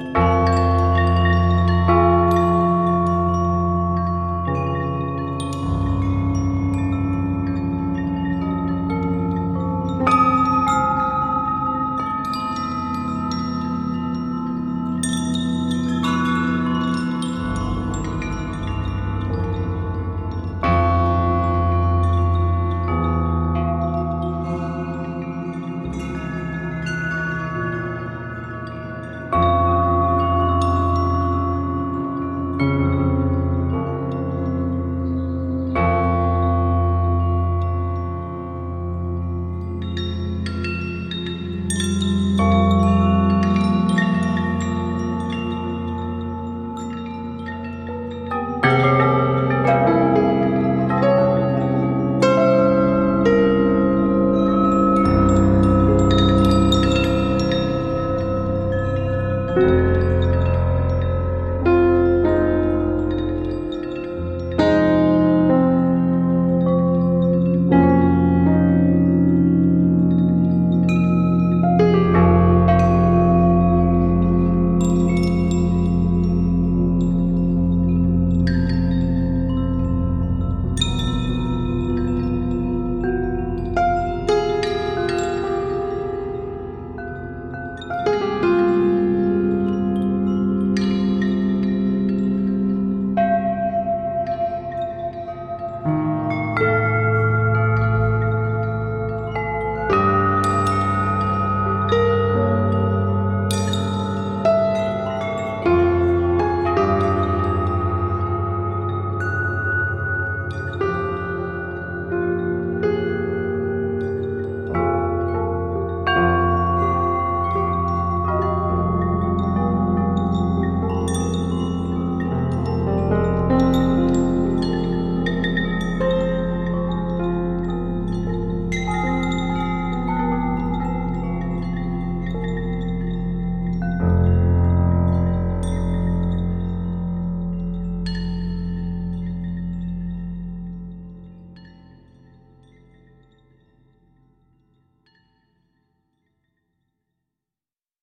you